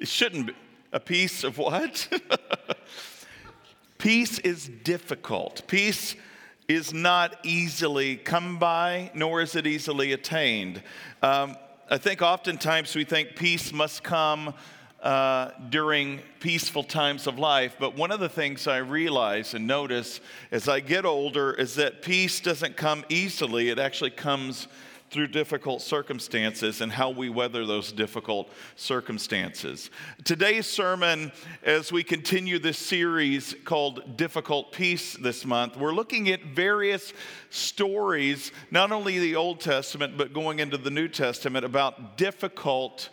It shouldn't be. A piece of what? Peace is difficult. Peace is not easily come by, nor is it easily attained. Um, I think oftentimes we think peace must come uh, during peaceful times of life, but one of the things I realize and notice as I get older is that peace doesn't come easily, it actually comes through difficult circumstances and how we weather those difficult circumstances. Today's sermon, as we continue this series called Difficult Peace this month, we're looking at various stories, not only the Old Testament, but going into the New Testament, about difficult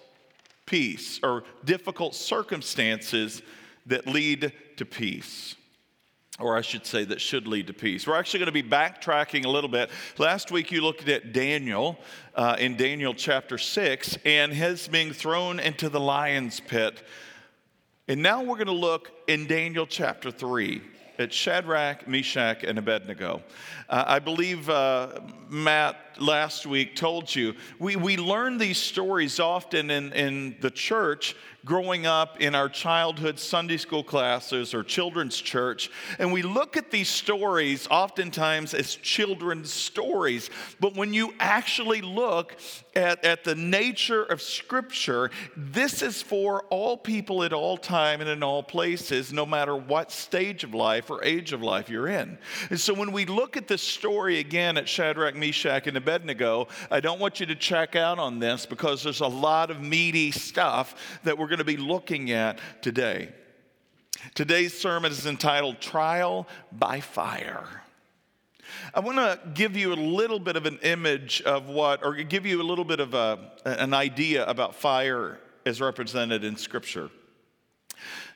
peace or difficult circumstances that lead to peace or I should say, that should lead to peace. We're actually going to be backtracking a little bit. Last week you looked at Daniel uh, in Daniel chapter 6 and his being thrown into the lion's pit. And now we're going to look in Daniel chapter 3 at Shadrach, Meshach, and Abednego. Uh, I believe uh, Matt last week told you we, we learn these stories often in, in the church growing up in our childhood Sunday school classes or children's church, and we look at these stories oftentimes as children's stories. But when you actually look at, at the nature of Scripture, this is for all people at all time and in all places, no matter what stage of life or age of life you're in. And so when we look at this story again at Shadrach, Meshach, and Abednego, I don't want you to check out on this because there's a lot of meaty stuff that we're going to be looking at today. Today's sermon is entitled Trial by Fire. I want to give you a little bit of an image of what, or give you a little bit of a, an idea about fire as represented in Scripture.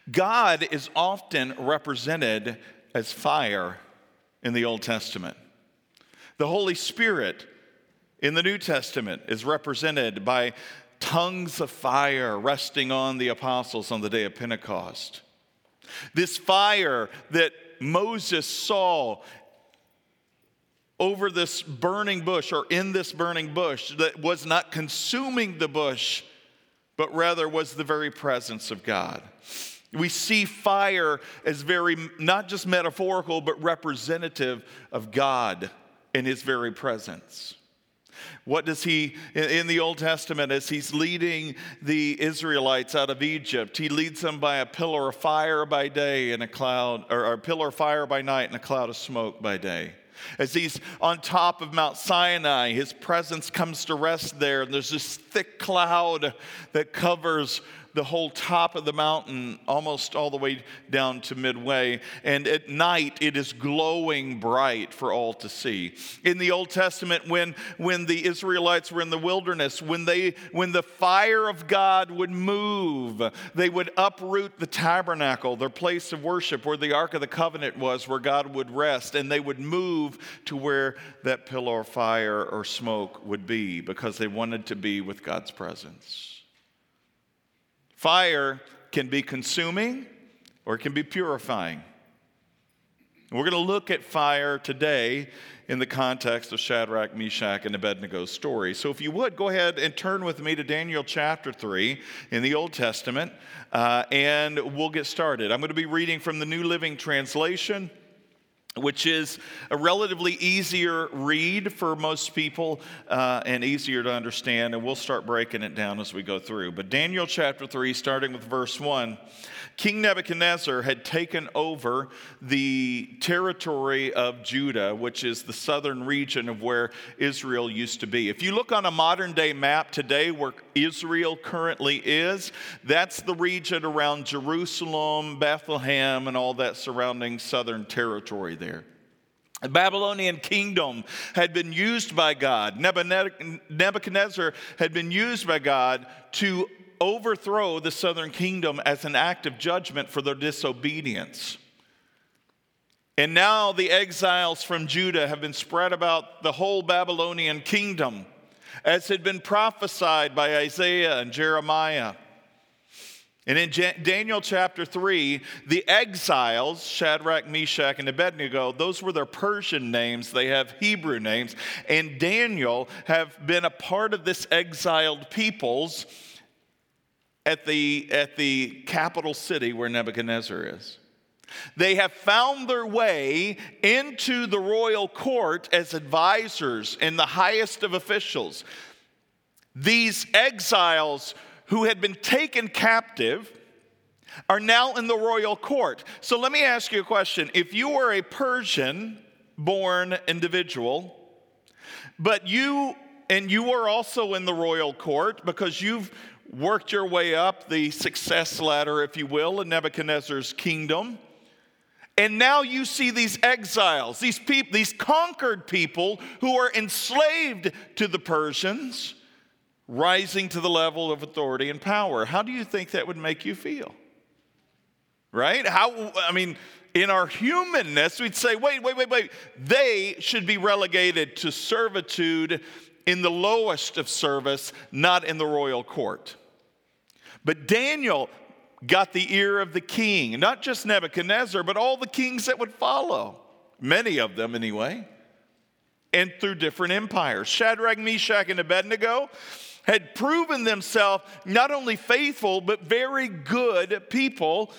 God is often represented as fire in the Old Testament. The Holy Spirit in the New Testament is represented by tongues of fire resting on the apostles on the day of Pentecost. This fire that Moses saw over this burning bush or in this burning bush that was not consuming the bush, but rather was the very presence of God. We see fire as very, not just metaphorical, but representative of God in his very presence. What does he, in the Old Testament, as he's leading the Israelites out of Egypt, he leads them by a pillar of fire by day and a cloud, or a pillar of fire by night and a cloud of smoke by day. As he's on top of Mount Sinai, his presence comes to rest there, and there's this thick cloud that covers the whole top of the mountain, almost all the way down to midway. And at night, it is glowing bright for all to see. In the Old Testament, when, when the Israelites were in the wilderness, when, they, when the fire of God would move, they would uproot the tabernacle, their place of worship, where the Ark of the Covenant was, where God would rest, and they would move to where that pillar of fire or smoke would be because they wanted to be with God's presence. Fire can be consuming or it can be purifying. We're going to look at fire today in the context of Shadrach, Meshach, and Abednego's story. So, if you would, go ahead and turn with me to Daniel chapter 3 in the Old Testament, uh, and we'll get started. I'm going to be reading from the New Living Translation which is a relatively easier read for most people uh, and easier to understand. And we'll start breaking it down as we go through. But Daniel chapter 3, starting with verse 1 King Nebuchadnezzar had taken over the territory of Judah, which is the southern region of where Israel used to be. If you look on a modern day map today where Israel currently is, that's the region around Jerusalem, Bethlehem, and all that surrounding southern territory there. The Babylonian kingdom had been used by God. Nebuchadnezzar had been used by God to overthrow the southern kingdom as an act of judgment for their disobedience. And now the exiles from Judah have been spread about the whole Babylonian kingdom, as had been prophesied by Isaiah and Jeremiah. And in Daniel chapter 3, the exiles, Shadrach, Meshach, and Abednego, those were their Persian names. They have Hebrew names. And Daniel have been a part of this exiled peoples at the, at the capital city where Nebuchadnezzar is. They have found their way into the royal court as advisors and the highest of officials. These exiles who had been taken captive are now in the royal court. So let me ask you a question. If you were a Persian born individual, but you and you are also in the royal court because you've worked your way up the success ladder, if you will, in Nebuchadnezzar's kingdom. And now you see these exiles, these people, these conquered people who are enslaved to the Persians rising to the level of authority and power. How do you think that would make you feel? Right? How, I mean, in our humanness, we'd say, wait, wait, wait, wait. They should be relegated to servitude in the lowest of service, not in the royal court. But Daniel got the ear of the king, not just Nebuchadnezzar, but all the kings that would follow, many of them anyway, and through different empires. Shadrach, Meshach, and Abednego had proven themselves not only faithful, but very good people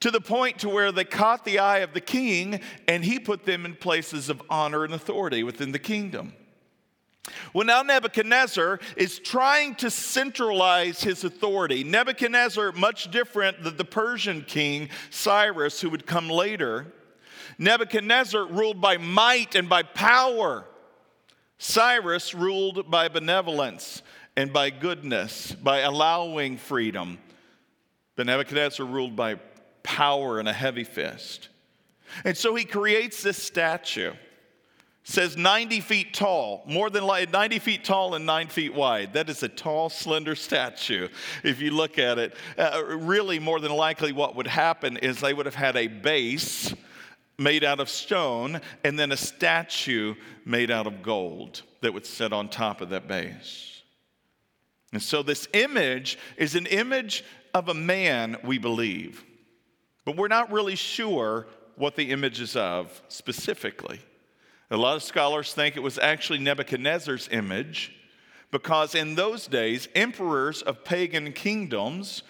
to the point to where they caught the eye of the king and he put them in places of honor and authority within the kingdom. Well, now Nebuchadnezzar is trying to centralize his authority. Nebuchadnezzar, much different than the Persian king Cyrus, who would come later. Nebuchadnezzar ruled by might and by power. Cyrus ruled by benevolence and by goodness, by allowing freedom. But Nebuchadnezzar ruled by power and a heavy fist. And so he creates this statue. Says 90 feet tall, more than 90 feet tall and 9 feet wide. That is a tall, slender statue. If you look at it, uh, really, more than likely, what would happen is they would have had a base made out of stone and then a statue made out of gold that would sit on top of that base. And so this image is an image of a man, we believe, but we're not really sure what the image is of specifically. A lot of scholars think it was actually Nebuchadnezzar's image because in those days, emperors of pagan kingdoms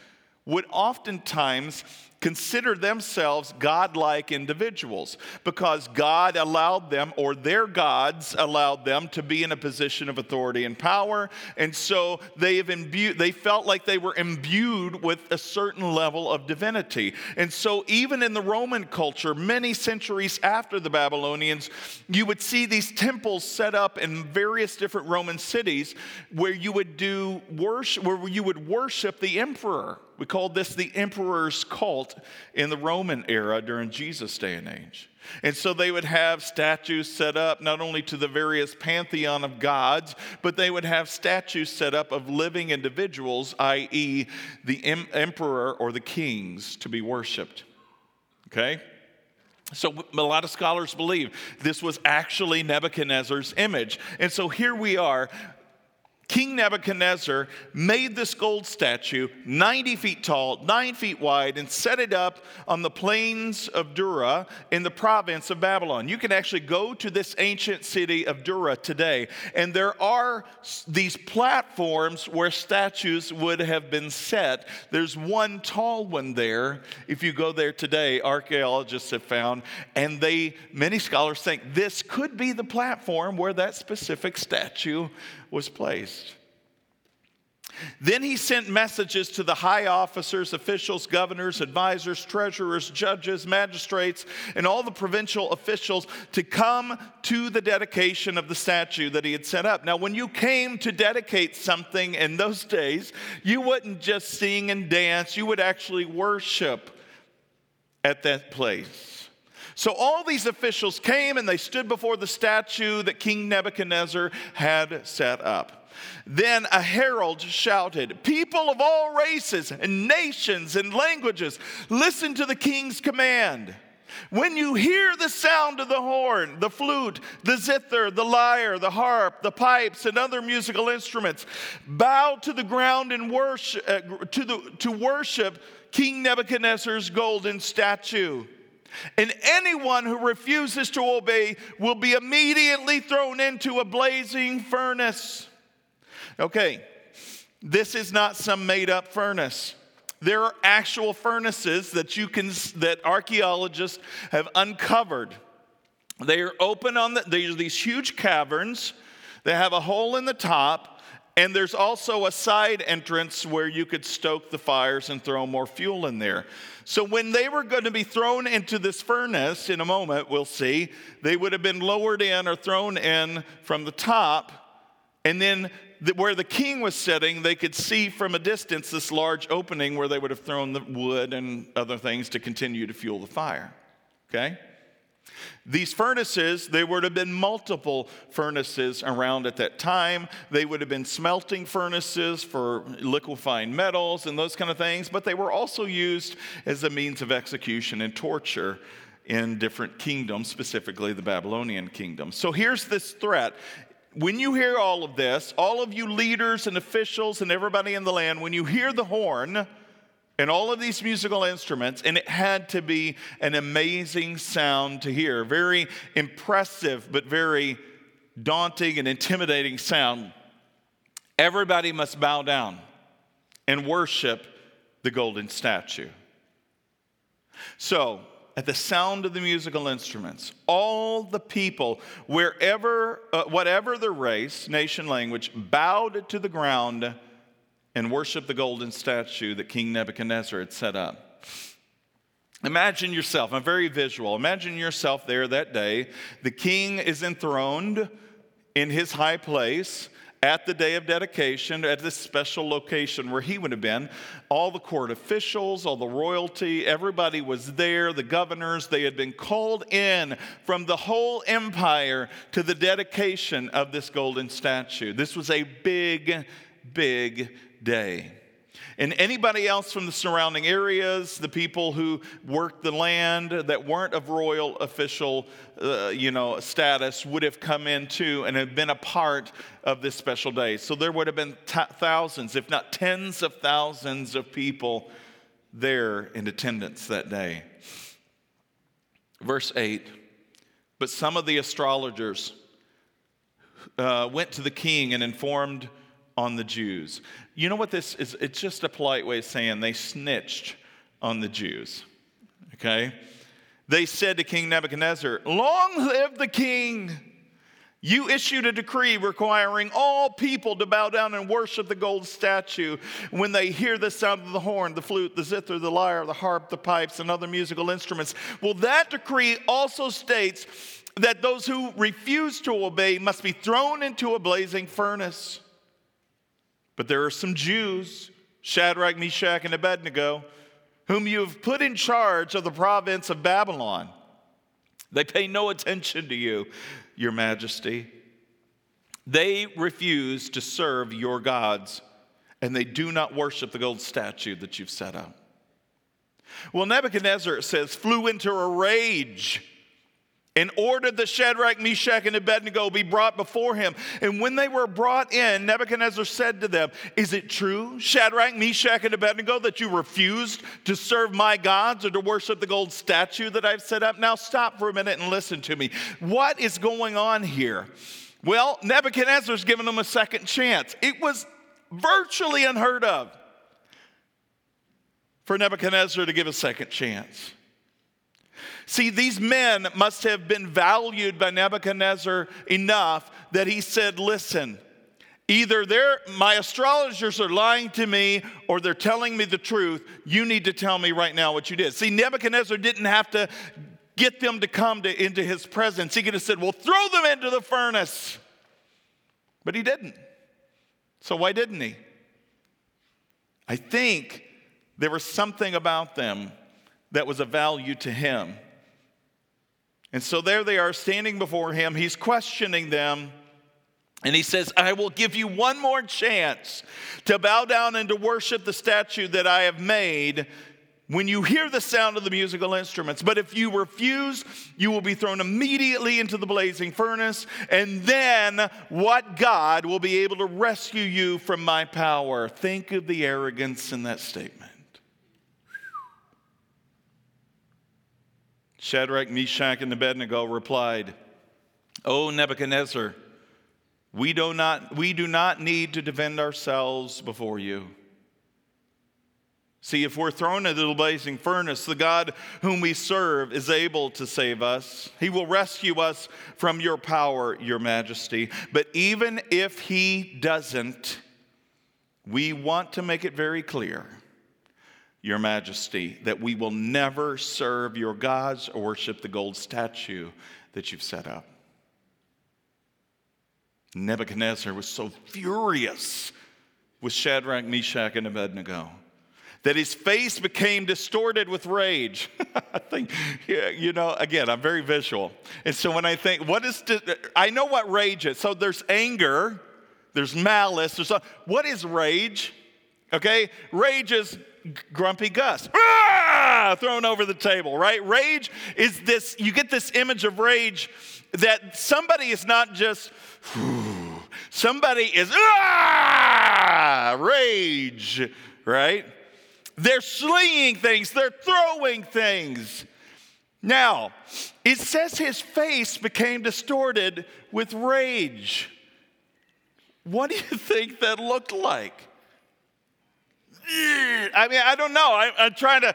would oftentimes consider themselves godlike individuals because God allowed them, or their gods allowed them, to be in a position of authority and power. And so they, have imbued, they felt like they were imbued with a certain level of divinity. And so, even in the Roman culture, many centuries after the Babylonians, you would see these temples set up in various different Roman cities where you would do worship, where you would worship the emperor. We called this the emperor's cult in the Roman era during Jesus' day and age. And so they would have statues set up not only to the various pantheon of gods, but they would have statues set up of living individuals, i.e., the em- emperor or the kings, to be worshiped. Okay? So, a lot of scholars believe this was actually Nebuchadnezzar's image. And so here we are, King Nebuchadnezzar made this gold statue 90 feet tall, 9 feet wide, and set it up on the plains of Dura in the province of Babylon. You can actually go to this ancient city of Dura today, and there are these platforms where statues would have been set. There's one tall one there. If you go there today, archaeologists have found, and they many scholars think this could be the platform where that specific statue was placed. Then he sent messages to the high officers, officials, governors, advisors, treasurers, judges, magistrates, and all the provincial officials to come to the dedication of the statue that he had set up. Now, when you came to dedicate something in those days, you wouldn't just sing and dance, you would actually worship at that place. So all these officials came and they stood before the statue that King Nebuchadnezzar had set up. Then a herald shouted, People of all races and nations and languages, listen to the king's command. When you hear the sound of the horn, the flute, the zither, the lyre, the harp, the pipes, and other musical instruments, bow to the ground and worship, uh, to, the, to worship King Nebuchadnezzar's golden statue. And anyone who refuses to obey will be immediately thrown into a blazing furnace. Okay, this is not some made up furnace. There are actual furnaces that you can that archaeologists have uncovered. They are open on the these are these huge caverns. They have a hole in the top, and there's also a side entrance where you could stoke the fires and throw more fuel in there. So when they were going to be thrown into this furnace in a moment, we'll see, they would have been lowered in or thrown in from the top, and then where the king was sitting, they could see from a distance this large opening where they would have thrown the wood and other things to continue to fuel the fire. Okay? These furnaces, there would have been multiple furnaces around at that time. They would have been smelting furnaces for liquefying metals and those kind of things, but they were also used as a means of execution and torture in different kingdoms, specifically the Babylonian kingdom. So here's this threat when you hear all of this, all of you leaders and officials and everybody in the land, when you hear the horn and all of these musical instruments, and it had to be an amazing sound to hear, very impressive, but very daunting and intimidating sound, everybody must bow down and worship the golden statue. So, at the sound of the musical instruments, all the people, wherever, uh, whatever the race, nation, language, bowed to the ground and worship the golden statue that King Nebuchadnezzar had set up. Imagine yourself, I'm very visual. Imagine yourself there that day. The king is enthroned in his high place at the day of dedication at this special location where he would have been. All the court officials, all the royalty, everybody was there, the governors, they had been called in from the whole empire to the dedication of this golden statue. This was a big, big day. And anybody else from the surrounding areas, the people who worked the land that weren't of royal official, uh, you know, status, would have come in too and have been a part of this special day. So there would have been t- thousands, if not tens of thousands, of people there in attendance that day. Verse 8 But some of the astrologers uh, went to the king and informed on the Jews. You know what this is? It's just a polite way of saying they snitched on the Jews. Okay? They said to King Nebuchadnezzar, Long live the king! You issued a decree requiring all people to bow down and worship the gold statue when they hear the sound of the horn, the flute, the zither, the lyre, the harp, the pipes, and other musical instruments. Well, that decree also states that those who refuse to obey must be thrown into a blazing furnace. But there are some Jews, Shadrach, Meshach, and Abednego, whom you have put in charge of the province of Babylon. They pay no attention to you, your majesty. They refuse to serve your gods, and they do not worship the gold statue that you've set up. Well, Nebuchadnezzar, says, flew into a rage and ordered that Shadrach, Meshach, and Abednego be brought before him. And when they were brought in, Nebuchadnezzar said to them, Is it true, Shadrach, Meshach, and Abednego, that you refused to serve my gods or to worship the gold statue that I've set up? Now stop for a minute and listen to me. What is going on here? Well, Nebuchadnezzar's given them a second chance. It was virtually unheard of for Nebuchadnezzar to give a second chance. See, these men must have been valued by Nebuchadnezzar enough that he said, Listen, either they're, my astrologers are lying to me or they're telling me the truth. You need to tell me right now what you did. See, Nebuchadnezzar didn't have to get them to come to, into his presence. He could have said, Well, throw them into the furnace. But he didn't. So why didn't he? I think there was something about them that was of value to him. And so there they are standing before him. He's questioning them. And he says, I will give you one more chance to bow down and to worship the statue that I have made when you hear the sound of the musical instruments. But if you refuse, you will be thrown immediately into the blazing furnace. And then what God will be able to rescue you from my power? Think of the arrogance in that statement. Shadrach, Meshach, and Abednego replied, O Nebuchadnezzar, we do, not, we do not need to defend ourselves before you. See, if we're thrown into the blazing furnace, the God whom we serve is able to save us. He will rescue us from your power, your majesty. But even if he doesn't, we want to make it very clear, your majesty, that we will never serve your gods or worship the gold statue that you've set up. Nebuchadnezzar was so furious with Shadrach, Meshach, and Abednego that his face became distorted with rage. I think, yeah, you know, again, I'm very visual. And so when I think, what is, I know what rage is. So there's anger, there's malice, there's, what is rage? Okay, rage is grumpy Gus. Ah! Thrown over the table, right? Rage is this, you get this image of rage that somebody is not just, somebody is, ah, rage, right? They're slinging things, they're throwing things. Now, it says his face became distorted with rage. What do you think that looked like? I mean, I don't know. I, am trying to.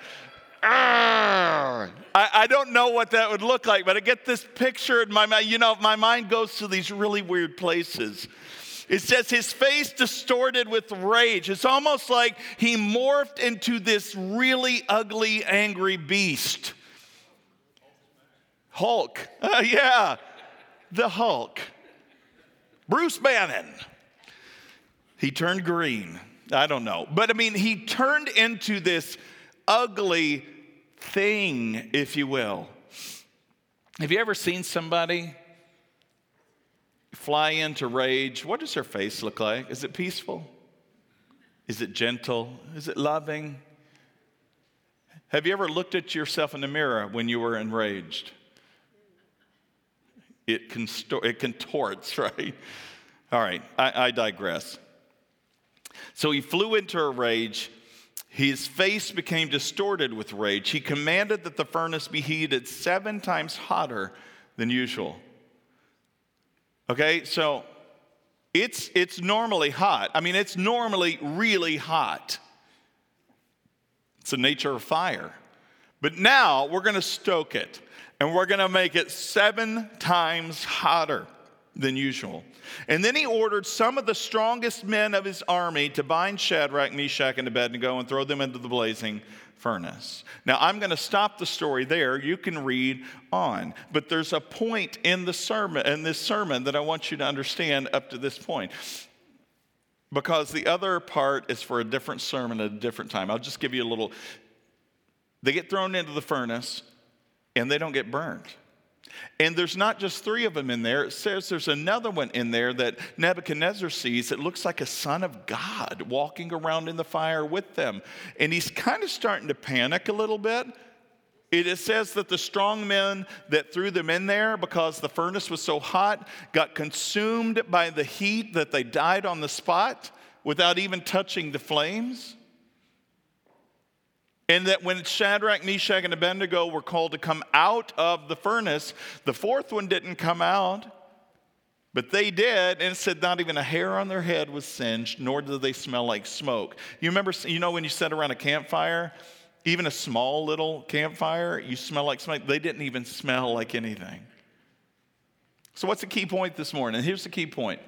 I, I, don't know what that would look like, but I get this picture in my mind. You know, my mind goes to these really weird places. It says his face distorted with rage. It's almost like he morphed into this really ugly, angry beast. Hulk. Uh, yeah, the Hulk. Bruce Banner. He turned green. I don't know. But I mean, he turned into this ugly thing, if you will. Have you ever seen somebody fly into rage, what does her face look like? Is it peaceful? Is it gentle? Is it loving? Have you ever looked at yourself in the mirror when you were enraged? It, it contorts, right? All right, I, I digress. So he flew into a rage. His face became distorted with rage. He commanded that the furnace be heated seven times hotter than usual. Okay, so it's, it's normally hot. I mean, it's normally really hot. It's the nature of fire. But now we're going to stoke it and we're going to make it seven times hotter than usual. And then he ordered some of the strongest men of his army to bind Shadrach, Meshach, and Abednego and throw them into the blazing furnace. Now, I'm going to stop the story there. You can read on. But there's a point in the sermon in this sermon that I want you to understand up to this point. Because the other part is for a different sermon at a different time. I'll just give you a little they get thrown into the furnace and they don't get burned. And there's not just three of them in there. It says there's another one in there that Nebuchadnezzar sees. It looks like a son of God walking around in the fire with them. And he's kind of starting to panic a little bit. It says that the strong men that threw them in there because the furnace was so hot got consumed by the heat that they died on the spot without even touching the flames. And that when Shadrach, Meshach, and Abednego were called to come out of the furnace, the fourth one didn't come out, but they did, and it said not even a hair on their head was singed, nor did they smell like smoke. You remember, you know, when you sit around a campfire, even a small little campfire, you smell like smoke. They didn't even smell like anything. So, what's the key point this morning? Here's the key point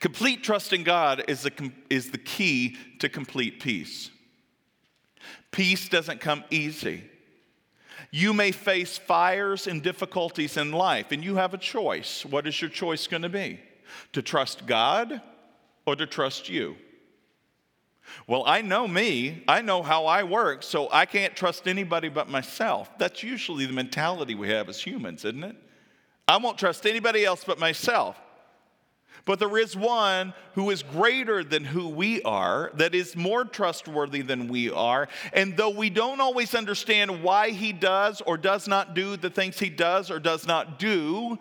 complete trust in God is the, is the key to complete peace. Peace doesn't come easy. You may face fires and difficulties in life, and you have a choice. What is your choice going to be? To trust God or to trust you? Well, I know me, I know how I work, so I can't trust anybody but myself. That's usually the mentality we have as humans, isn't it? I won't trust anybody else but myself. But there is one who is greater than who we are, that is more trustworthy than we are. And though we don't always understand why he does or does not do the things he does or does not do,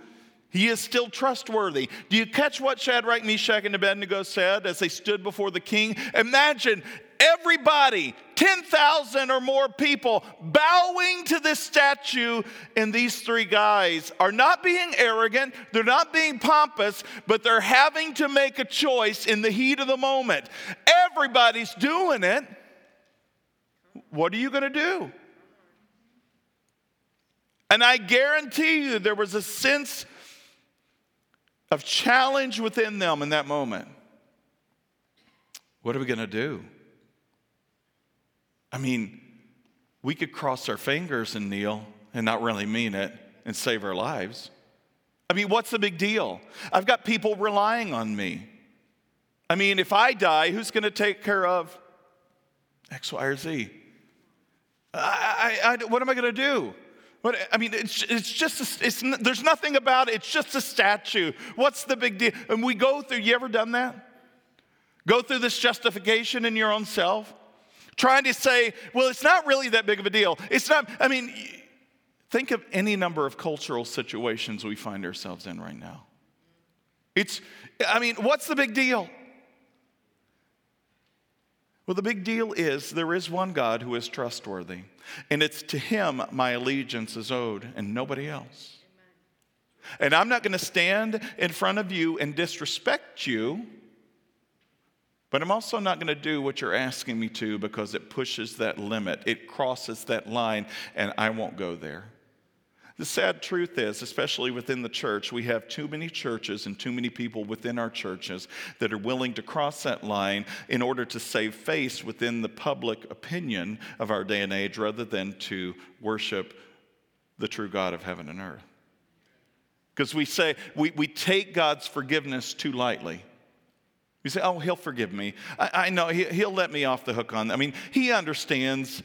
he is still trustworthy. Do you catch what Shadrach, Meshach, and Abednego said as they stood before the king? Imagine everybody, 10,000 or more people, bowing to this statue. And these three guys are not being arrogant, they're not being pompous, but they're having to make a choice in the heat of the moment. Everybody's doing it. What are you going to do? And I guarantee you, there was a sense of challenge within them in that moment. What are we going to do? I mean, we could cross our fingers and kneel and not really mean it and save our lives. I mean, what's the big deal? I've got people relying on me. I mean, if I die, who's going to take care of X, Y, or Z? I, I, I, what am I going to do? What, I mean, it's, it's just, a, it's, there's nothing about it. It's just a statue. What's the big deal? And we go through, you ever done that? Go through this justification in your own self? Trying to say, well, it's not really that big of a deal. It's not, I mean, think of any number of cultural situations we find ourselves in right now. It's, I mean, what's the big deal? Well, the big deal is there is one God who is trustworthy, and it's to him my allegiance is owed and nobody else. And I'm not going to stand in front of you and disrespect you but I'm also not going to do what you're asking me to because it pushes that limit. It crosses that line, and I won't go there. The sad truth is, especially within the church, we have too many churches and too many people within our churches that are willing to cross that line in order to save face within the public opinion of our day and age rather than to worship the true God of heaven and earth. Because we say, we, we take God's forgiveness too lightly. You say, oh, he'll forgive me. I, I know he, he'll let me off the hook on that. I mean, he understands.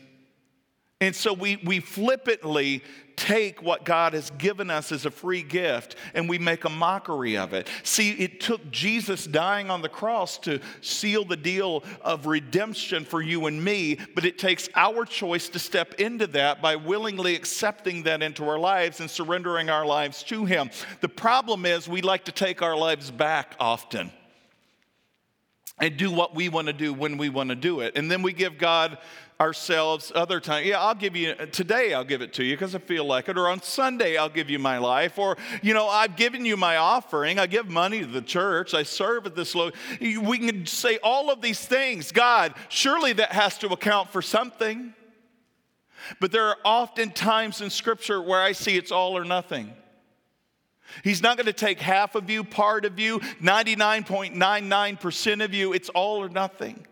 And so we, we flippantly take what God has given us as a free gift and we make a mockery of it. See, it took Jesus dying on the cross to seal the deal of redemption for you and me, but it takes our choice to step into that by willingly accepting that into our lives and surrendering our lives to Him. The problem is we like to take our lives back often and do what we want to do when we want to do it. And then we give God ourselves other time. Yeah, I'll give you today, I'll give it to you because I feel like it. Or on Sunday, I'll give you my life. Or, you know, I've given you my offering. I give money to the church. I serve at this low. We can say all of these things. God, surely that has to account for something. But there are often times in Scripture where I see it's all or nothing. He's not going to take half of you, part of you, 99.99% of you. It's all or nothing.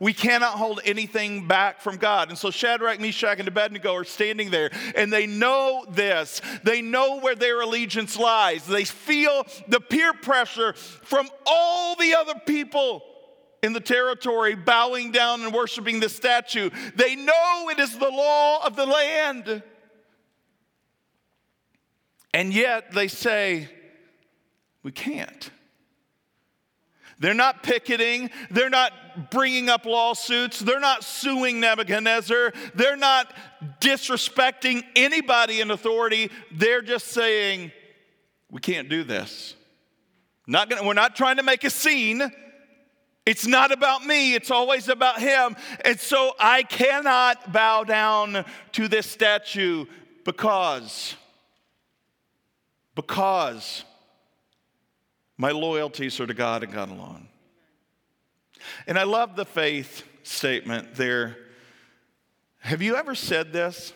We cannot hold anything back from God. And so Shadrach, Meshach, and Abednego are standing there, and they know this. They know where their allegiance lies. They feel the peer pressure from all the other people in the territory bowing down and worshiping the statue. They know it is the law of the land. And yet they say, we can't. They're not picketing. They're not bringing up lawsuits. They're not suing Nebuchadnezzar. They're not disrespecting anybody in authority. They're just saying, we can't do this. Not gonna, we're not trying to make a scene. It's not about me, it's always about him. And so I cannot bow down to this statue because because my loyalties are to God and God alone. And I love the faith statement there. Have you ever said this?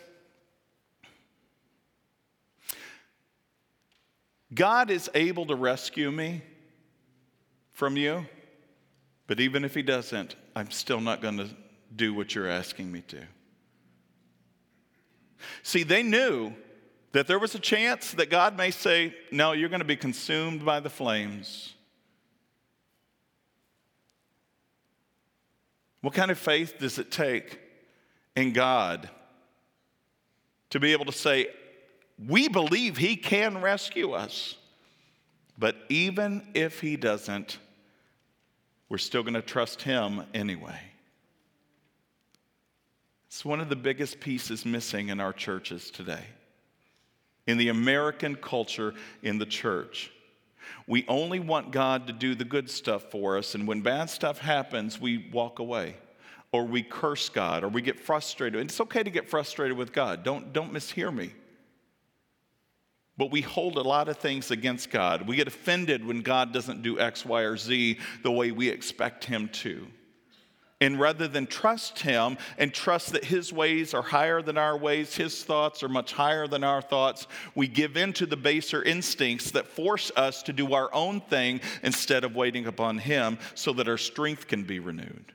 God is able to rescue me from you, but even if He doesn't, I'm still not going to do what you're asking me to. See, they knew that there was a chance that God may say, No, you're going to be consumed by the flames. What kind of faith does it take in God to be able to say, We believe He can rescue us, But even if He doesn't, we're still going to trust Him anyway. It's one of the biggest pieces missing in our churches today. In the American culture in the church, we only want God to do the good stuff for us, and when bad stuff happens, we walk away or we curse God or we get frustrated. And it's okay to get frustrated with God. Don't, don't mishear me. But we hold a lot of things against God. We get offended when God doesn't do X, Y, or Z the way we expect Him to. And rather than trust Him and trust that His ways are higher than our ways, His thoughts are much higher than our thoughts, we give in to the baser instincts that force us to do our own thing instead of waiting upon Him so that our strength can be renewed.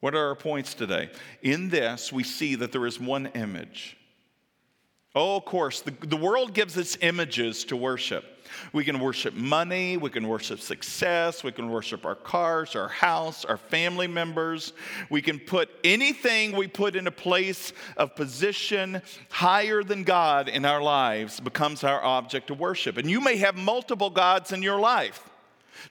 What are our points today? In this, we see that there is one image. Oh, of course, the, the world gives us images to worship. We can worship money, we can worship success, we can worship our cars, our house, our family members. We can put anything we put in a place of position higher than God in our lives becomes our object of worship. And you may have multiple gods in your life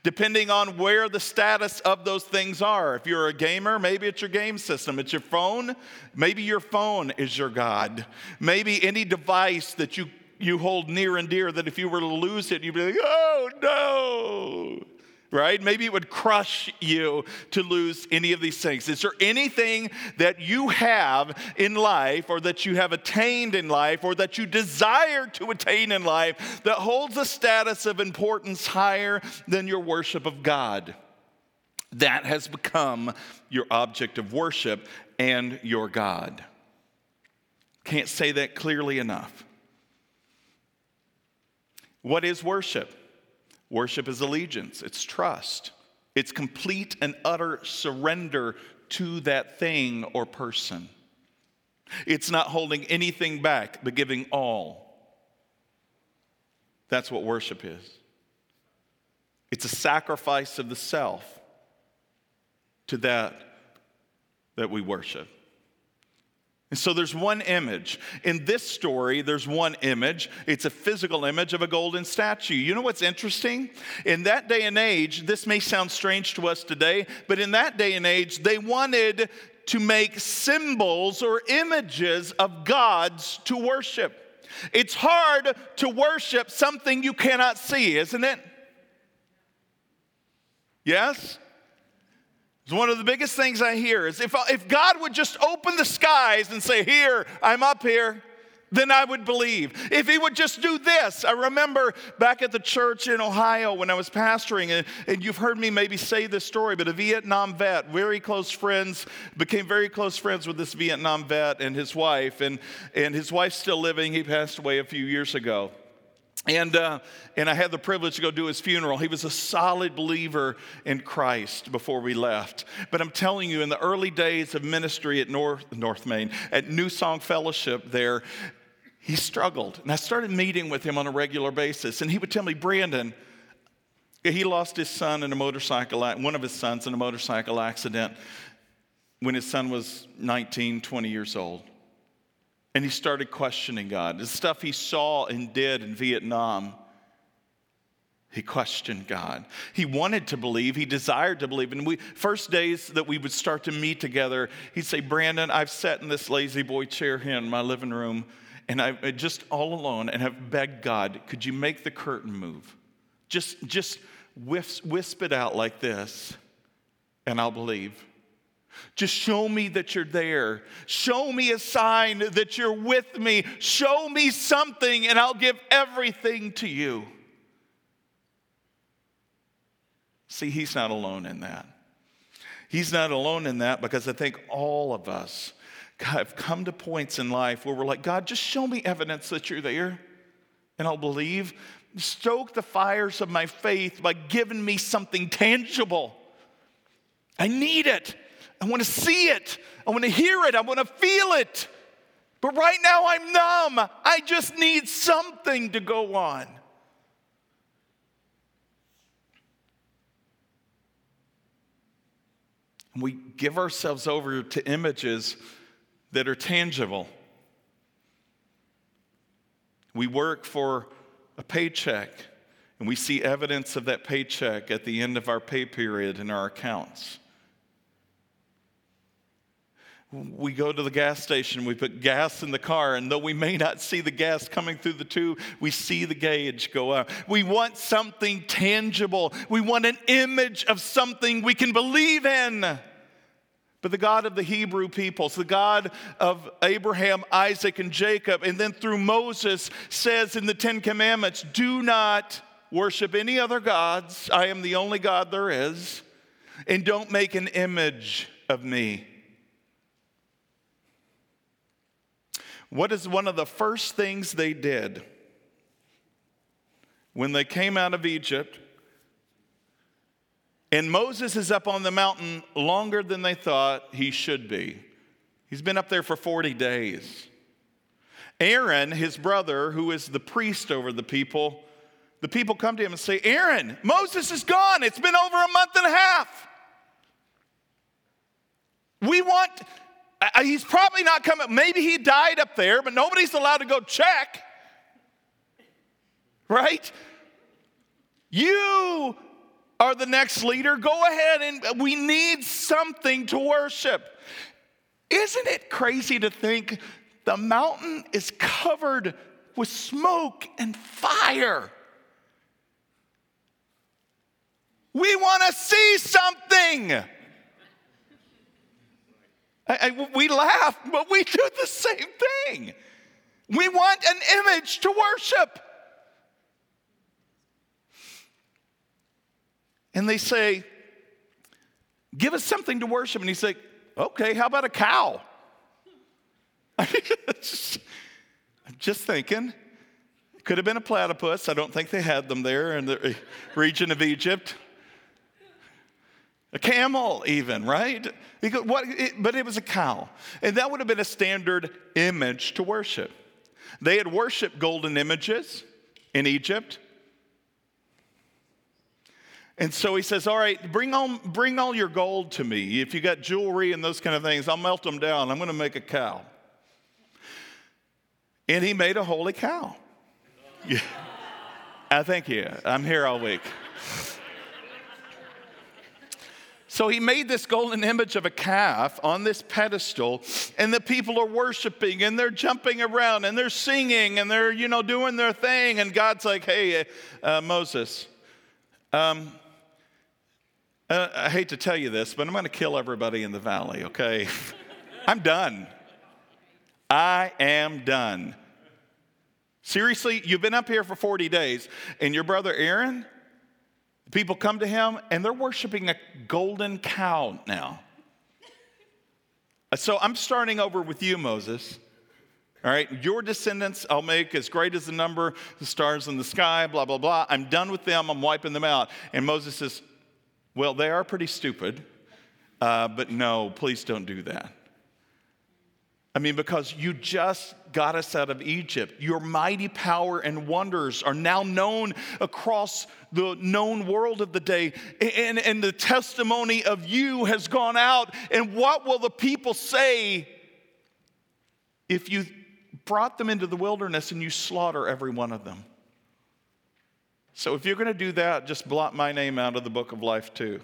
depending on where the status of those things are. If you're a gamer, maybe it's your game system, it's your phone, maybe your phone is your God. Maybe any device that you you hold near and dear that if you were to lose it, you'd be like, oh no, right? Maybe it would crush you to lose any of these things. Is there anything that you have in life or that you have attained in life or that you desire to attain in life that holds a status of importance higher than your worship of God? That has become your object of worship and your God. Can't say that clearly enough. What is worship? Worship is allegiance, it's trust, it's complete and utter surrender to that thing or person. It's not holding anything back, but giving all. That's what worship is. It's a sacrifice of the self to that that we worship. And so there's one image. In this story, there's one image. It's a physical image of a golden statue. You know what's interesting? In that day and age, this may sound strange to us today, but in that day and age, they wanted to make symbols or images of gods to worship. It's hard to worship something you cannot see, isn't it? Yes? It's one of the biggest things I hear is if, if God would just open the skies and say, Here, I'm up here, then I would believe. If He would just do this. I remember back at the church in Ohio when I was pastoring, and, and you've heard me maybe say this story, but a Vietnam vet, very close friends, became very close friends with this Vietnam vet and his wife, and, and his wife's still living. He passed away a few years ago. And, uh, and I had the privilege to go do his funeral. He was a solid believer in Christ before we left. But I'm telling you, in the early days of ministry at North, North Main, at New Song Fellowship there, he struggled. And I started meeting with him on a regular basis. And he would tell me, Brandon, he lost his son in a motorcycle, one of his sons in a motorcycle accident when his son was 19, 20 years old. And he started questioning God. The stuff he saw and did in Vietnam, he questioned God. He wanted to believe, he desired to believe. And we first days that we would start to meet together, he'd say, Brandon, I've sat in this La-Z-Boy chair here in my living room, and I just all alone and have begged God, could you make the curtain move? Just just wisp, wisp it out like this, and I'll believe. Just show me that you're there. Show me a sign that you're with me. Show me something, and I'll give everything to you. See, he's not alone in that. He's not alone in that because I think all of us have come to points in life where we're like, God, just show me evidence that you're there, and I'll believe. Stoke the fires of my faith by giving me something tangible. I need it. I want to see it. I want to hear it. I want to feel it. But right now I'm numb. I just need something to go on. And we give ourselves over to images that are tangible. We work for a paycheck, and we see evidence of that paycheck at the end of our pay period in our accounts. We go to the gas station, we put gas in the car, and though we may not see the gas coming through the tube, we see the gauge go up. We want something tangible. We want an image of something we can believe in. But the God of the Hebrew peoples, the God of Abraham, Isaac, and Jacob, and then through Moses says in the Ten Commandments, do not worship any other gods. I am the only God there is. And don't make an image of me. What is one of the first things they did when they came out of Egypt? And Moses is up on the mountain longer than they thought he should be. He's been up there for 40 days. Aaron, his brother, who is the priest over the people, the people come to him and say, Aaron, Moses is gone. It's been over a month and a half. We want He's probably not coming. Maybe he died up there, but nobody's allowed to go check. Right? You are the next leader. Go ahead and we need something to worship. Isn't it crazy to think the mountain is covered with smoke and fire? We want to see something. We laugh, but we do the same thing. We want an image to worship. And they say, Give us something to worship. And he's like, Okay, how about a cow? I'm just thinking. Could have been a platypus. I don't think they had them there in the region of Egypt a camel, even, right? Goes, what, it, but it was a cow. And that would have been a standard image to worship. They had worshiped golden images in Egypt. And so he says, All right, bring all, bring all your gold to me. If you got jewelry and those kind of things, I'll melt them down. I'm going to make a cow. And he made a holy cow. Yeah. I thank you. I'm here all week. So he made this golden image of a calf on this pedestal, and the people are worshiping and they're jumping around and they're singing and they're, you know, doing their thing. And God's like, hey, uh, Moses, um, uh, I hate to tell you this, but I'm going to kill everybody in the valley, okay? I'm done. I am done. Seriously, you've been up here for 40 days, and your brother Aaron, People come to him and they're worshiping a golden cow now. So I'm starting over with you, Moses. All right, your descendants I'll make as great as the number the stars in the sky, blah, blah, blah. I'm done with them, I'm wiping them out. And Moses says, Well, they are pretty stupid, uh, but no, please don't do that. I mean, because you just got us out of Egypt. Your mighty power and wonders are now known across the known world of the day. And, and the testimony of you has gone out. And what will the people say if you brought them into the wilderness and you slaughter every one of them? So if you're going to do that, just blot my name out of the book of life too.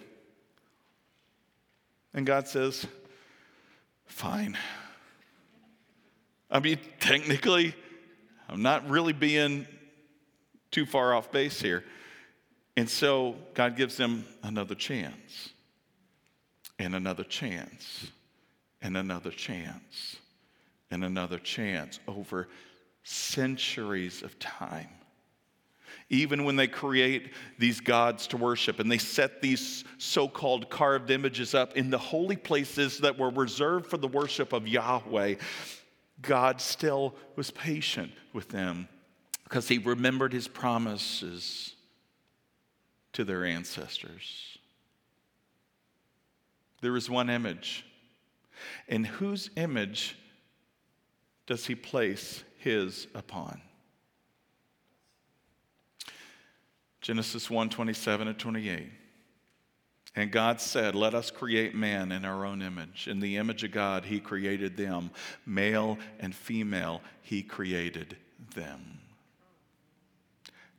And God says, fine. I mean, technically, I'm not really being too far off base here. And so God gives them another chance, and another chance, and another chance, and another chance over centuries of time. Even when they create these gods to worship and they set these so called carved images up in the holy places that were reserved for the worship of Yahweh, God still was patient with them because he remembered his promises to their ancestors. There is one image. In whose image does he place his upon? Genesis 1 27 and 28. And God said, Let us create man in our own image. In the image of God, He created them. Male and female, He created them.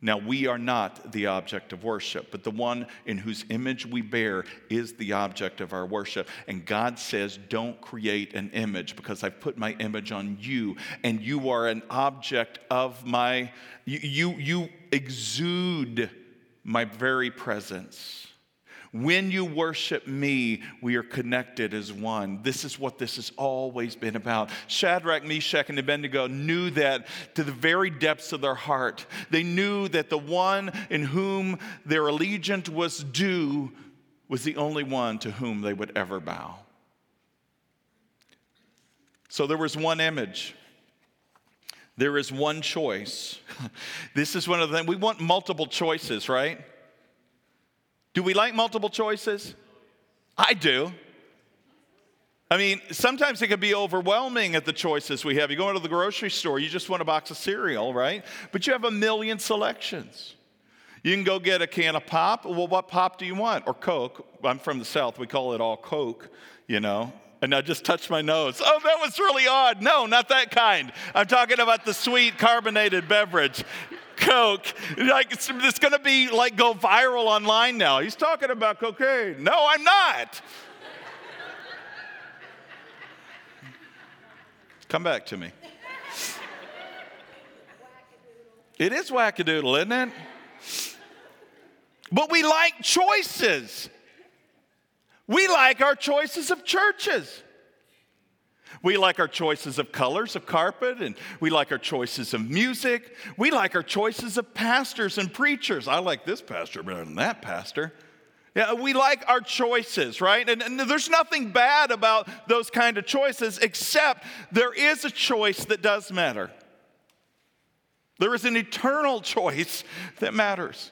Now, we are not the object of worship, but the one in whose image we bear is the object of our worship. And God says, Don't create an image because I've put my image on you, and you are an object of my, you, you, you exude my very presence. When you worship me, we are connected as one. This is what this has always been about. Shadrach, Meshach, and Abednego knew that to the very depths of their heart. They knew that the one in whom their allegiance was due was the only one to whom they would ever bow. So there was one image. There is one choice. This is one of the things we want multiple choices, right? Do we like multiple choices? I do. I mean, sometimes it can be overwhelming at the choices we have. You go into the grocery store, you just want a box of cereal, right? But you have a million selections. You can go get a can of pop. Well, what pop do you want? Or Coke. I'm from the South, we call it all Coke, you know. And I just touched my nose. Oh, that was really odd. No, not that kind. I'm talking about the sweet carbonated beverage. Coke. Like it's, it's going to be like go viral online now. He's talking about cocaine. No, I'm not. Come back to me. It is wackadoodle, isn't it? But we like choices. We like our choices of churches. We like our choices of colors of carpet, and we like our choices of music. We like our choices of pastors and preachers. I like this pastor better than that pastor. Yeah, we like our choices, right? And, and, there's nothing bad about those kind of choices, except there is a choice that does matter. There is an eternal choice that matters.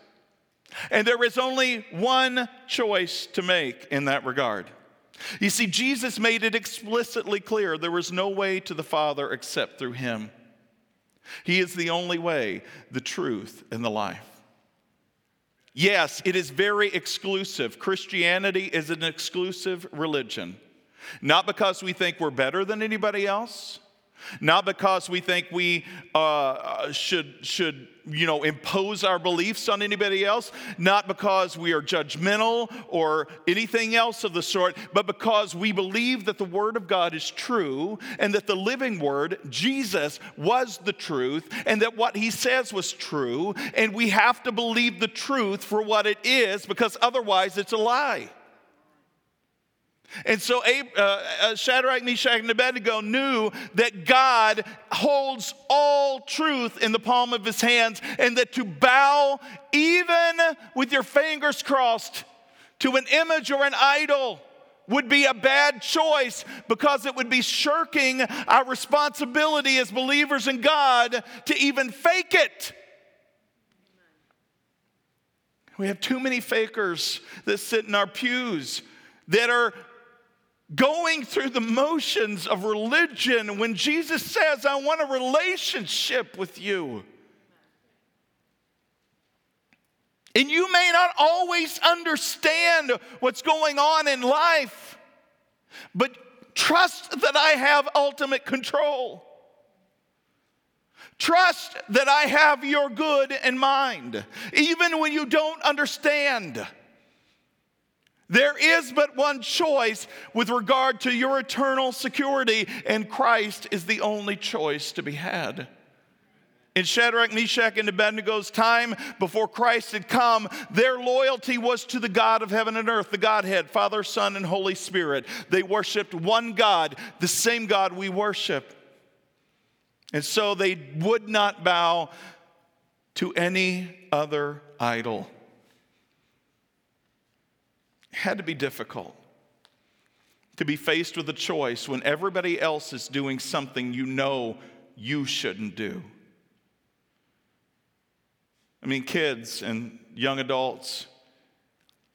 And there is only one choice to make in that regard. You see, Jesus made it explicitly clear there was no way to the Father except through him. He is the only way, the truth, and the life. Yes, it is very exclusive. Christianity is an exclusive religion. Not because we think we're better than anybody else, not because we think we uh, uh, should, should you know, impose our beliefs on anybody else, not because we are judgmental or anything else of the sort, but because we believe that the Word of God is true and that the living Word, Jesus, was the truth and that what He says was true. And we have to believe the truth for what it is because otherwise it's a lie. And so uh, uh, Shadrach, Meshach, and Abednego knew that God holds all truth in the palm of his hands, and that to bow, even with your fingers crossed, to an image or an idol would be a bad choice because it would be shirking our responsibility as believers in God to even fake it. We have too many fakers that sit in our pews that are going through the motions of religion when Jesus says, I want a relationship with you. And you may not always understand what's going on in life, but trust that I have ultimate control. Trust that I have your good in mind, even when you don't understand. There is but one choice with regard to your eternal security, and Christ is the only choice to be had. In Shadrach, Meshach, and Abednego's time before Christ had come, their loyalty was to the God of heaven and earth, the Godhead, Father, Son, and Holy Spirit. They worshiped one God, the same God we worship. And so they would not bow to any other idol had to be difficult to be faced with a choice when everybody else is doing something you know you shouldn't do. I mean, kids and young adults,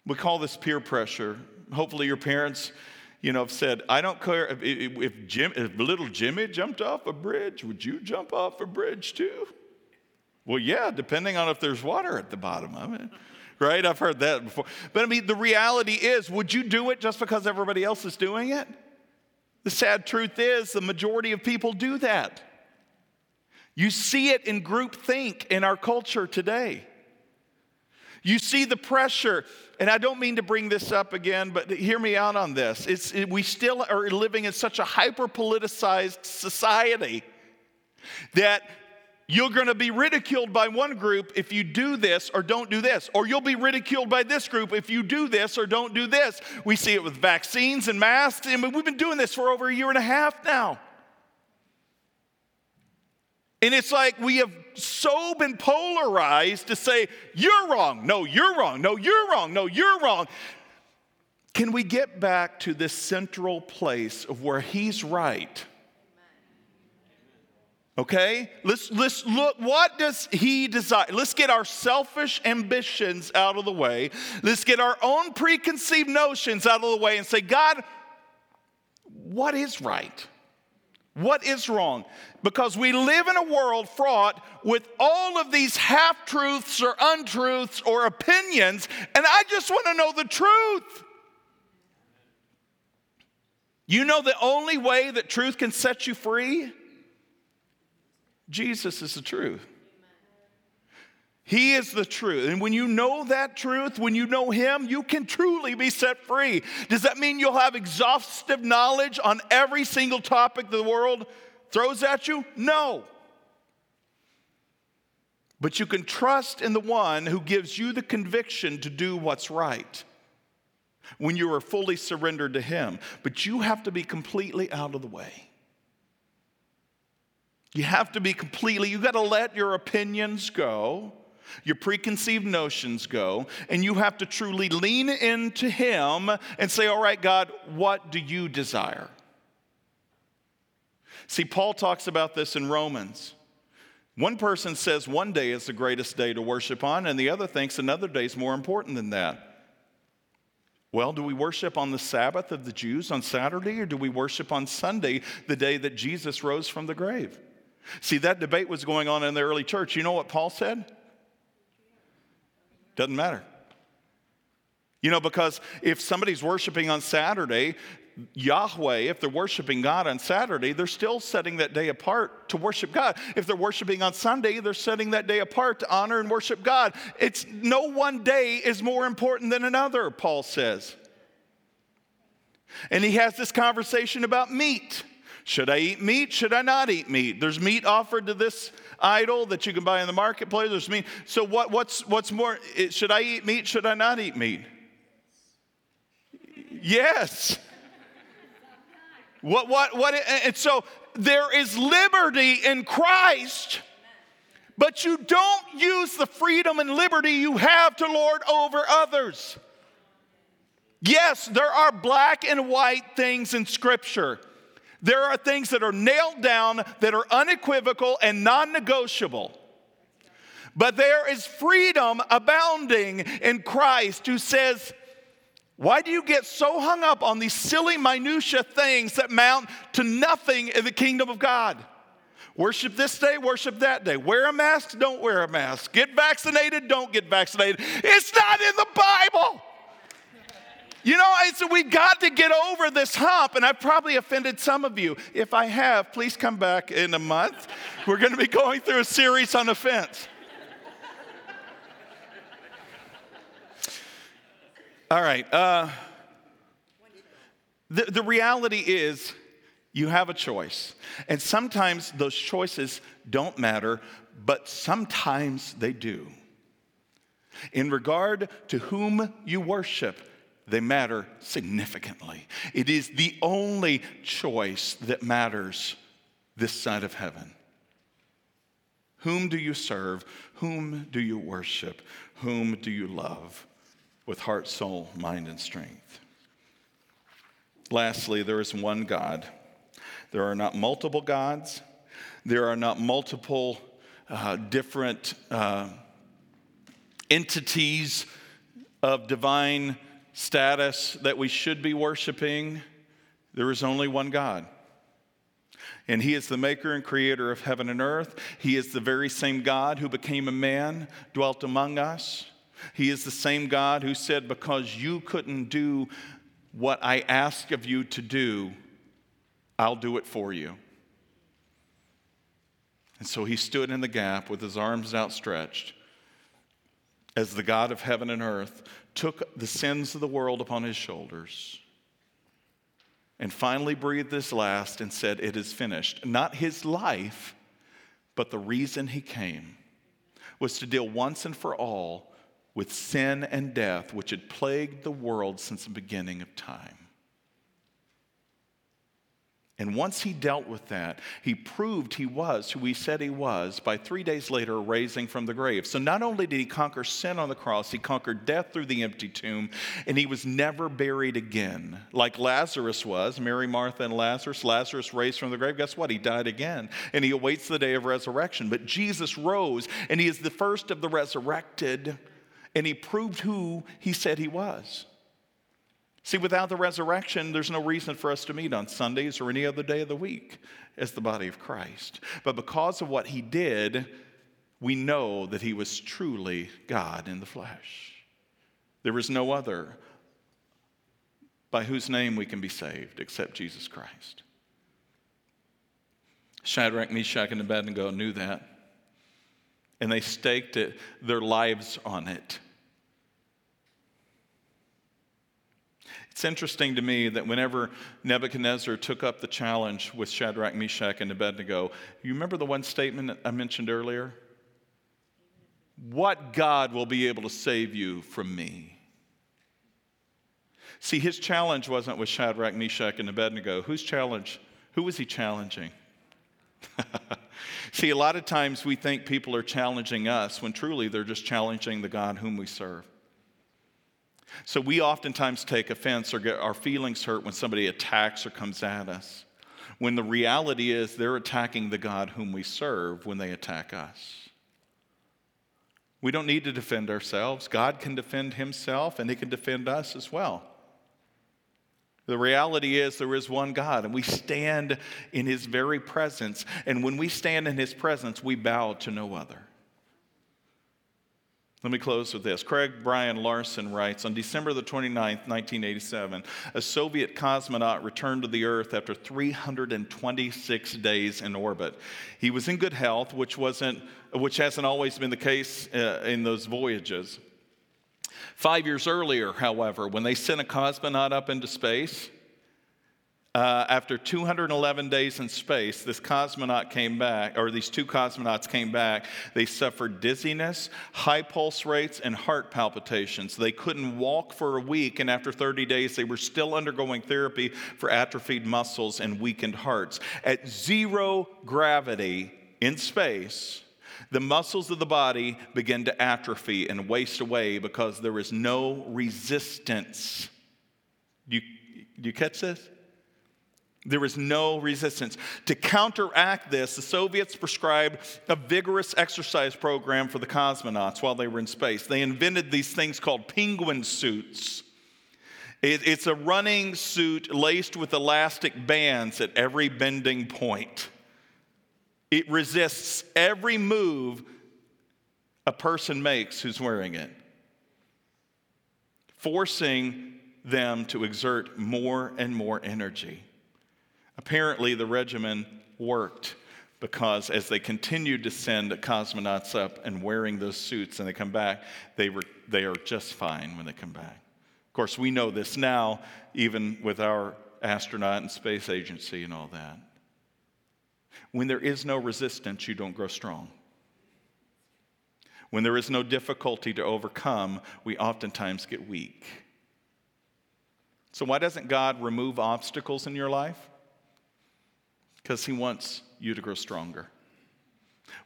we call this peer pressure. Hopefully, your parents, you know, have said, "I don't care if, if, Jim, if little Jimmy jumped off a bridge, would you jump off a bridge too?" Well, yeah, depending on if there's water at the bottom of it right? I've heard that before. But I mean, the reality is, would you do it just because everybody else is doing it? The sad truth is, the majority of people do that. You see it in groupthink in our culture today. You see the pressure, and I don't mean to bring this up again, but hear me out on this. It's, it, we still are living in such a hyper politicized society that you're going to be ridiculed by one group if you do this or don't do this, or you'll be ridiculed by this group if you do this or don't do this. We see it with vaccines and masks, and we've been doing this for over a year and a half now. And it's like we have so been polarized to say, you're wrong, no, you're wrong, no, you're wrong, no, you're wrong. Can we get back to this central place of where he's right? Okay? Let's, let's look, what does he desire? Let's get our selfish ambitions out of the way. Let's get our own preconceived notions out of the way and say, God, what is right? What is wrong? Because we live in a world fraught with all of these half truths or untruths or opinions, and I just want to know the truth. You know the only way that truth can set you free? Jesus is the truth. He is the truth. And when you know that truth, when you know Him, you can truly be set free. Does that mean you'll have exhaustive knowledge on every single topic the world throws at you? No. But you can trust in the one who gives you the conviction to do what's right when you are fully surrendered to Him. But you have to be completely out of the way. You have to be completely, you got to let your opinions go your preconceived notions go, and you have to truly lean into Him and say, All right, God, what do you desire? See, Paul talks about this in Romans. One person says one day is the greatest day to worship on, and the other thinks another day is more important than that. Well, do we worship on the Sabbath of the Jews on Saturday, or do we worship on Sunday, the day that Jesus rose from the grave? See, that debate was going on in the early church. You know what Paul said? Doesn't matter. You know, because if somebody's worshiping on Saturday, Yahweh, if they're worshiping God on Saturday, they're still setting that day apart to worship God. If they're worshiping on Sunday, they're setting that day apart to honor and worship God. It's no one day is more important than another, Paul says. And he has this conversation about meat. Should I eat meat? Should I not eat meat? There's meat offered to this idol that you can buy in the marketplace. There's meat. So what, what's, what's more? Should I eat meat? Should I not eat meat? Yes. What, what, what, and so there is liberty in Christ, but you don't use the freedom and liberty you have to lord over others. Yes, there are black and white things in Scripture. There are things that are nailed down, that are unequivocal and non negotiable. But there is freedom abounding in Christ who says, Why do you get so hung up on these silly, minutiae things that mount to nothing in the kingdom of God? Worship this day, worship that day. Wear a mask, don't wear a mask. Get vaccinated, don't get vaccinated. It's not in the Bible. You know, I said, we've got to get over this hump, and I've probably offended some of you. If I have, please come back in a month. We're going to be going through a series on offense. All right. Uh, the, the reality is, you have a choice. And sometimes those choices don't matter, but sometimes they do. In regard to whom you worship, they matter significantly. It is the only choice that matters this side of heaven. Whom do you serve? Whom do you worship? Whom do you love with heart, soul, mind, and strength? Lastly, there is one God. There are not multiple gods, there are not multiple uh, different uh, entities of divine status that we should be worshiping, there is only one God. And He is the maker and creator of heaven and earth. He is the very same God who became a man, dwelt among us. He is the same God who said, Because you couldn't do what I ask of you to do, I'll do it for you. And so he stood in the gap with his arms outstretched as the God of heaven and earth took the sins of the world upon his shoulders and finally breathed his last and said, It is finished. Not his life, but the reason he came was to deal once and for all with sin and death, which had plagued the world since the beginning of time. And once he dealt with that, he proved he was who he said he was by three days later raising from the grave. So not only did he conquer sin on the cross, he conquered death through the empty tomb, and he was never buried again. Like Lazarus was, Mary, Martha, and Lazarus. Lazarus raised from the grave. Guess what? He died again, and he awaits the day of resurrection. But Jesus rose, and he is the first of the resurrected, and he proved who he said he was. See, without the resurrection, there's no reason for us to meet on Sundays or any other day of the week as the body of Christ. But because of what he did, we know that he was truly God in the flesh. There is no other by whose name we can be saved except Jesus Christ. Shadrach, Meshach, and Abednego knew that, and they staked it, their lives on it. It's interesting to me that whenever Nebuchadnezzar took up the challenge with Shadrach, Meshach, and Abednego, you remember the one statement I mentioned earlier? What God will be able to save you from me? See, his challenge wasn't with Shadrach, Meshach, and Abednego. Whose challenge? Who was he challenging? See, a lot of times we think people are challenging us when truly they're just challenging the God whom we serve. So we oftentimes take offense or get our feelings hurt when somebody attacks or comes at us, when the reality is they're attacking the God whom we serve when they attack us. We don't need to defend ourselves. God can defend himself and he can defend us as well. The reality is there is one God, and we stand in his very presence. And when we stand in his presence, we bow to no other. Let me close with this. Craig Brian Larson writes On December the 29th, 1987, a Soviet cosmonaut returned to the Earth after 326 days in orbit. He was in good health, which, wasn't, which hasn't always been the case uh, in those voyages. Five years earlier, however, when they sent a cosmonaut up into space, uh, after 211 days in space, this cosmonaut came back, or these two cosmonauts came back. They suffered dizziness, high pulse rates, and heart palpitations. They couldn't walk for a week, and after 30 days, they were still undergoing therapy for atrophied muscles and weakened hearts. At zero gravity in space, the muscles of the body begin to atrophy and waste away because there is no resistance. You, do you catch this? There was no resistance. To counteract this, the Soviets prescribed a vigorous exercise program for the cosmonauts while they were in space. They invented these things called penguin suits. it's a running suit laced with elastic bands at every bending point. It resists every move a person makes who's wearing it, forcing them to exert more and more energy. Apparently, the regimen worked because as they continued to send cosmonauts up and wearing those suits and they come back, they, were, they are just fine when they come back. Of course, we know this now, even with our astronaut and space agency and all that. When there is no resistance, you don't grow strong. When there is no difficulty to overcome, we oftentimes get weak. So, why doesn't God remove obstacles in your life? Because He wants you to grow stronger.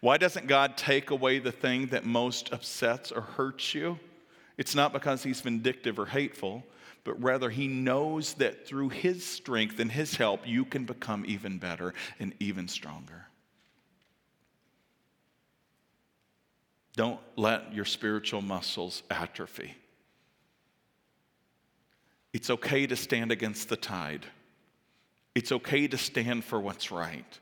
Why doesn't God take away the thing that most upsets or hurts you? It's not because He's vindictive or hateful, but rather He knows that through His strength and His help, you can become even better and even stronger. Don't let your spiritual muscles atrophy. It's okay to stand against the tide. It's okay to stand for what's right.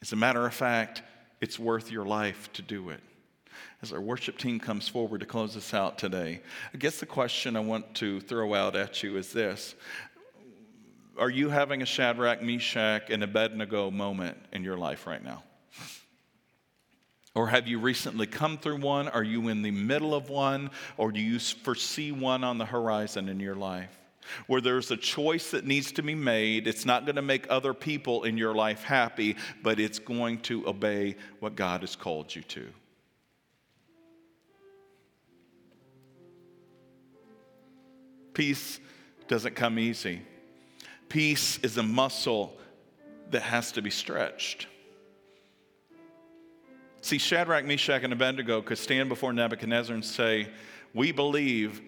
As a matter of fact, it's worth your life to do it. As our worship team comes forward to close us out today, I guess the question I want to throw out at you is this Are you having a Shadrach, Meshach, and Abednego moment in your life right now? Or have you recently come through one? Are you in the middle of one? Or do you foresee one on the horizon in your life? Where there's a choice that needs to be made, it's not going to make other people in your life happy, but it's going to obey what God has called you to. Peace doesn't come easy. Peace is a muscle that has to be stretched. See, Shadrach, Meshach, and Abednego could stand before Nebuchadnezzar and say, We believe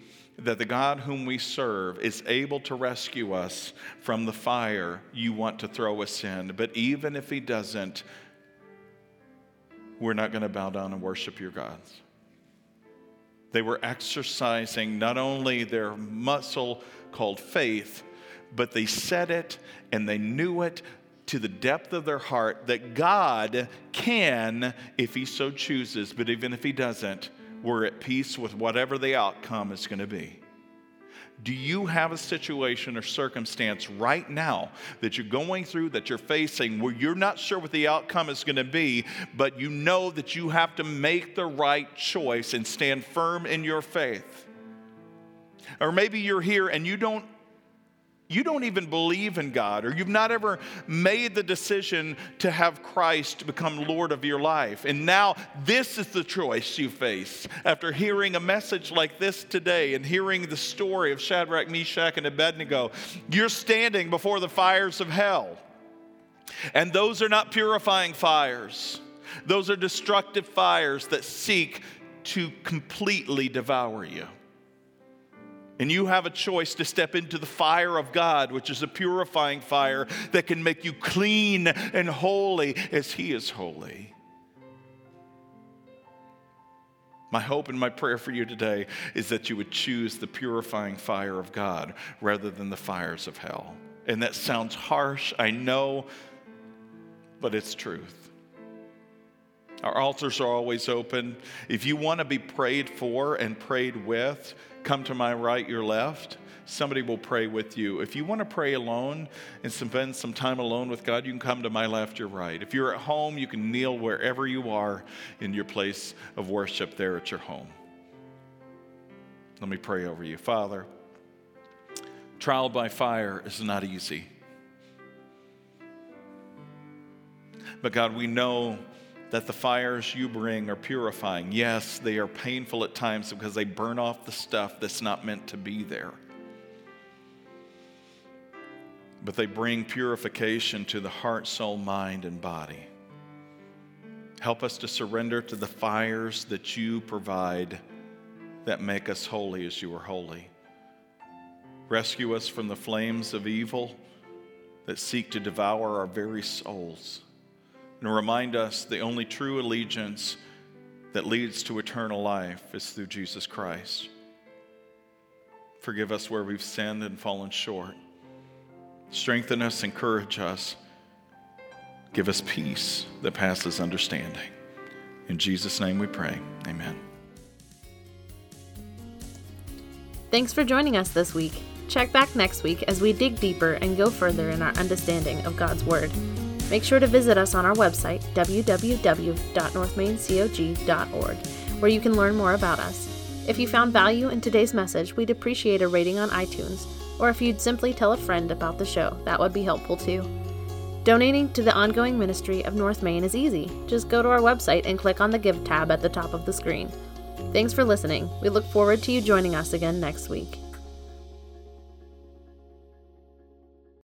that the God whom we serve is able to rescue us from the fire you want to throw us in. But even if he doesn't, we're not going to bow down and worship your gods. They were exercising not only their muscle called faith, but they said it and they knew it to the depth of their heart that God can, if He so chooses, but even if He doesn't, we're at peace with whatever the outcome is going to be. Do you have a situation or circumstance right now that you're going through, that you're facing, where you're not sure what the outcome is going to be, but you know that you have to make the right choice and stand firm in your faith? Or maybe you're here and you don't you don't even believe in God, or you've not ever made the decision to have Christ become Lord of your life. And now this is the choice you face after hearing a message like this today and hearing the story of Shadrach, Meshach, and Abednego. You're standing before the fires of hell. And those are not purifying fires, those are destructive fires that seek to completely devour you. And you have a choice to step into the fire of God, which is a purifying fire that can make you clean and holy as He is holy. My hope and my prayer for you today is that you would choose the purifying fire of God rather than the fires of hell. And that sounds harsh, I know, but it's truth. Our altars are always open. If you want to be prayed for and prayed with, come to my right, your left. Somebody will pray with you. If you want to pray alone and spend some time alone with God, you can come to my left, your right. If you're at home, you can kneel wherever you are in your place of worship there at your home. Let me pray over you. Father, trial by fire is not easy. But God, we know that the fires you bring are purifying. Yes, they are painful at times because they burn off the stuff that's not meant to be there. But they bring purification to the heart, soul, mind, and body. Help us to surrender to the fires that you provide that make us holy as you are holy. Rescue us from the flames of evil that seek to devour our very souls and remind us the only true allegiance that leads to eternal life is through Jesus Christ. Forgive us where we've sinned and fallen short. Strengthen us, encourage us. Give us peace that passes understanding. In Jesus' name we pray. Amen. Thanks for joining us this week. Check back next week as we dig deeper and go further in our understanding of God's Word. Make sure to visit us on our website, www.northmaincog.org, where you can learn more about us. If you found value in today's message, we'd appreciate a rating on iTunes, or if you'd simply tell a friend about the show, that would be helpful too. Donating to the ongoing ministry of North Main is easy. Just go to our website and click on the Give tab at the top of the screen. Thanks for listening. We look forward to you joining us again next week.